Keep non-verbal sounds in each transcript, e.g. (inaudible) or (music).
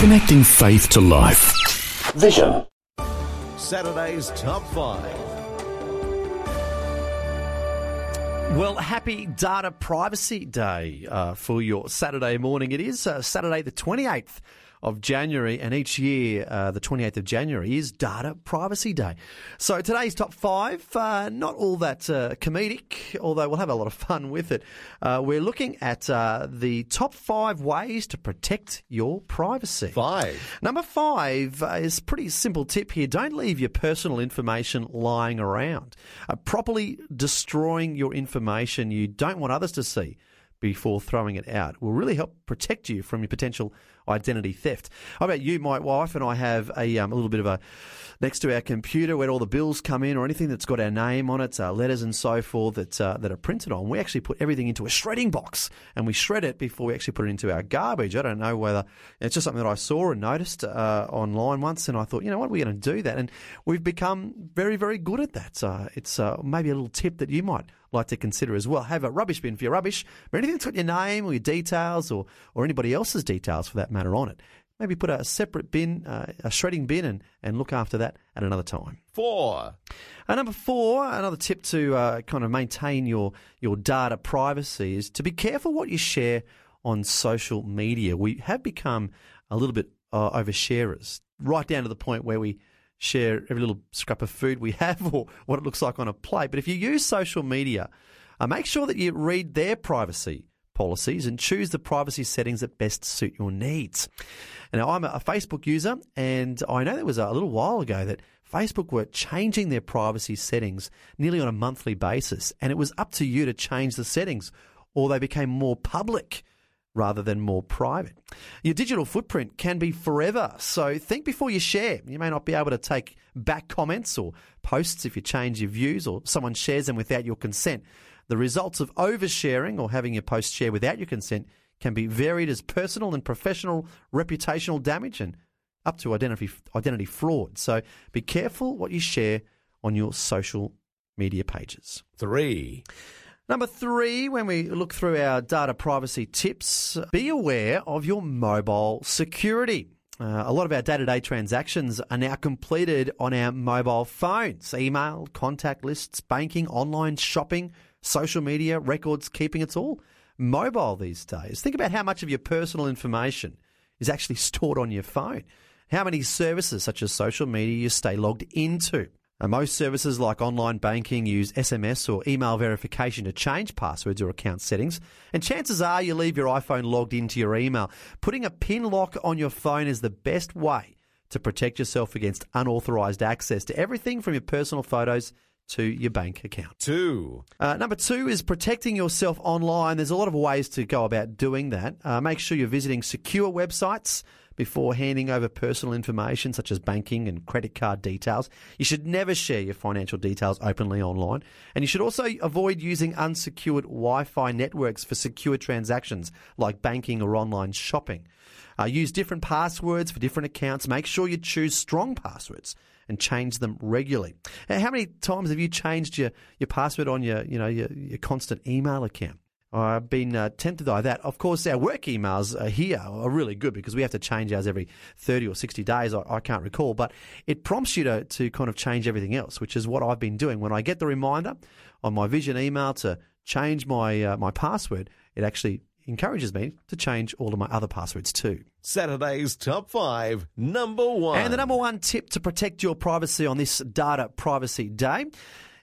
Connecting faith to life. Vision. Saturday's Top 5. Well, happy Data Privacy Day uh, for your Saturday morning. It is uh, Saturday, the 28th of January, and each year, uh, the 28th of January, is Data Privacy Day. So today's top five, uh, not all that uh, comedic, although we'll have a lot of fun with it. Uh, we're looking at uh, the top five ways to protect your privacy. Five. Number five uh, is pretty simple tip here. Don't leave your personal information lying around. properly destroying your information you don't want others to see before throwing it out will really help protect you from your potential identity theft. How about you? My wife and I have a, um, a little bit of a next to our computer where all the bills come in or anything that's got our name on it, uh, letters and so forth that uh, that are printed on. We actually put everything into a shredding box and we shred it before we actually put it into our garbage. I don't know whether it's just something that I saw and noticed uh, online once, and I thought, you know what, we're going to do that, and we've become very very good at that. So it's uh, maybe a little tip that you might like to consider as well. Have a rubbish bin for your rubbish, but anything that's got your name or your details or, or anybody else's details for that matter on it. Maybe put a separate bin, uh, a shredding bin, and, and look after that at another time. Four. Uh, number four, another tip to uh, kind of maintain your, your data privacy is to be careful what you share on social media. We have become a little bit uh, oversharers, right down to the point where we share every little scrap of food we (laughs) have or what it looks like on a plate. But if you use social media, uh, make sure that you read their privacy policies and choose the privacy settings that best suit your needs. now, I'm a Facebook user, and I know there was a little while ago that Facebook were changing their privacy settings nearly on a monthly basis, and it was up to you to change the settings, or they became more public rather than more private. Your digital footprint can be forever, so think before you share. You may not be able to take back comments or posts if you change your views or someone shares them without your consent. The results of oversharing or having your post share without your consent can be varied as personal and professional reputational damage and up to identity identity fraud. So be careful what you share on your social media pages. Three. Number three, when we look through our data privacy tips, be aware of your mobile security. Uh, a lot of our day to day transactions are now completed on our mobile phones email, contact lists, banking, online shopping, social media, records keeping. It's all mobile these days. Think about how much of your personal information is actually (laughs) stored on your phone. How many services such as social media you stay logged into. Now, most services like online banking use SMS or email verification to change passwords or account settings, and chances are you leave your iPhone logged into your email. Putting a PIN lock on your phone is the best way to protect yourself against unauthorized access to everything from your personal photos to your bank account. Two. Uh, number two is protecting yourself online. There's a lot of ways to go about doing that. Uh, make sure you're visiting secure websites before handing over personal information such as banking and credit card details. You should never share your financial details openly online. And you should also avoid using unsecured Wi Fi networks for secure transactions like banking or online shopping. Uh, use different passwords for different accounts. Make sure you choose strong passwords and change them regularly. How many times have you changed your, your password on your, you know, your, your constant email account? I've been uh, tempted by that. Of course, our work emails are here are really good because we have to change ours every 30 or 60 days. I, I, can't recall, but it prompts you to, to kind of change everything else, which is what I've been doing. When I get the reminder on my Vision email to change my, uh, my password, it actually encourages me to change all of my other passwords too. Saturday's Top 5, number one. And the number one tip to protect your privacy on this Data Privacy Day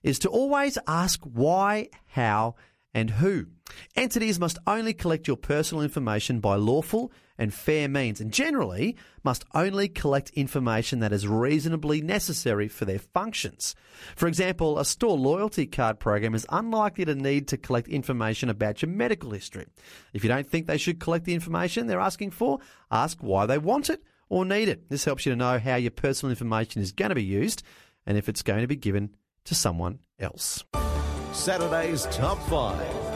is to always ask why, how, and who. Entities must only collect your personal information by lawful and fair means, and generally must only collect information that is reasonably necessary for their functions. For example, a store loyalty card program is unlikely to need to collect information about your medical history. If you don't think they should collect the information they're asking for, ask why they want it or need it. This helps you to know how your personal information is going to be used and if it's going to be given to someone else. Saturday's Top 5.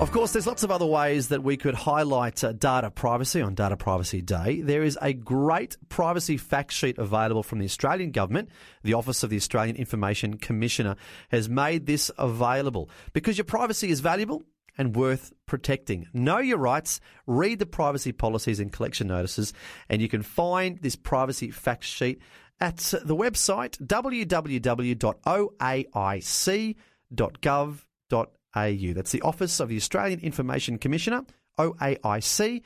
Of course, there's lots of other ways that we could highlight uh, data privacy on Data Privacy Day. There is a great privacy fact sheet available from the Australian Government. The Office of the Australian Information Commissioner has made this available. Because your privacy is valuable, and worth protecting. Know your rights, read the privacy policies and collection notices, and you can find this privacy fact sheet at the website www.oaic.gov.au. That's the Office of the Australian Information Commissioner, oaic.gov.au.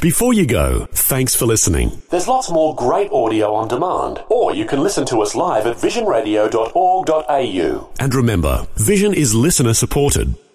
Before you go, thanks for listening. There's lots more great audio on demand, or you can listen to us live at visionradio.org.au. And remember, Vision is listener supported.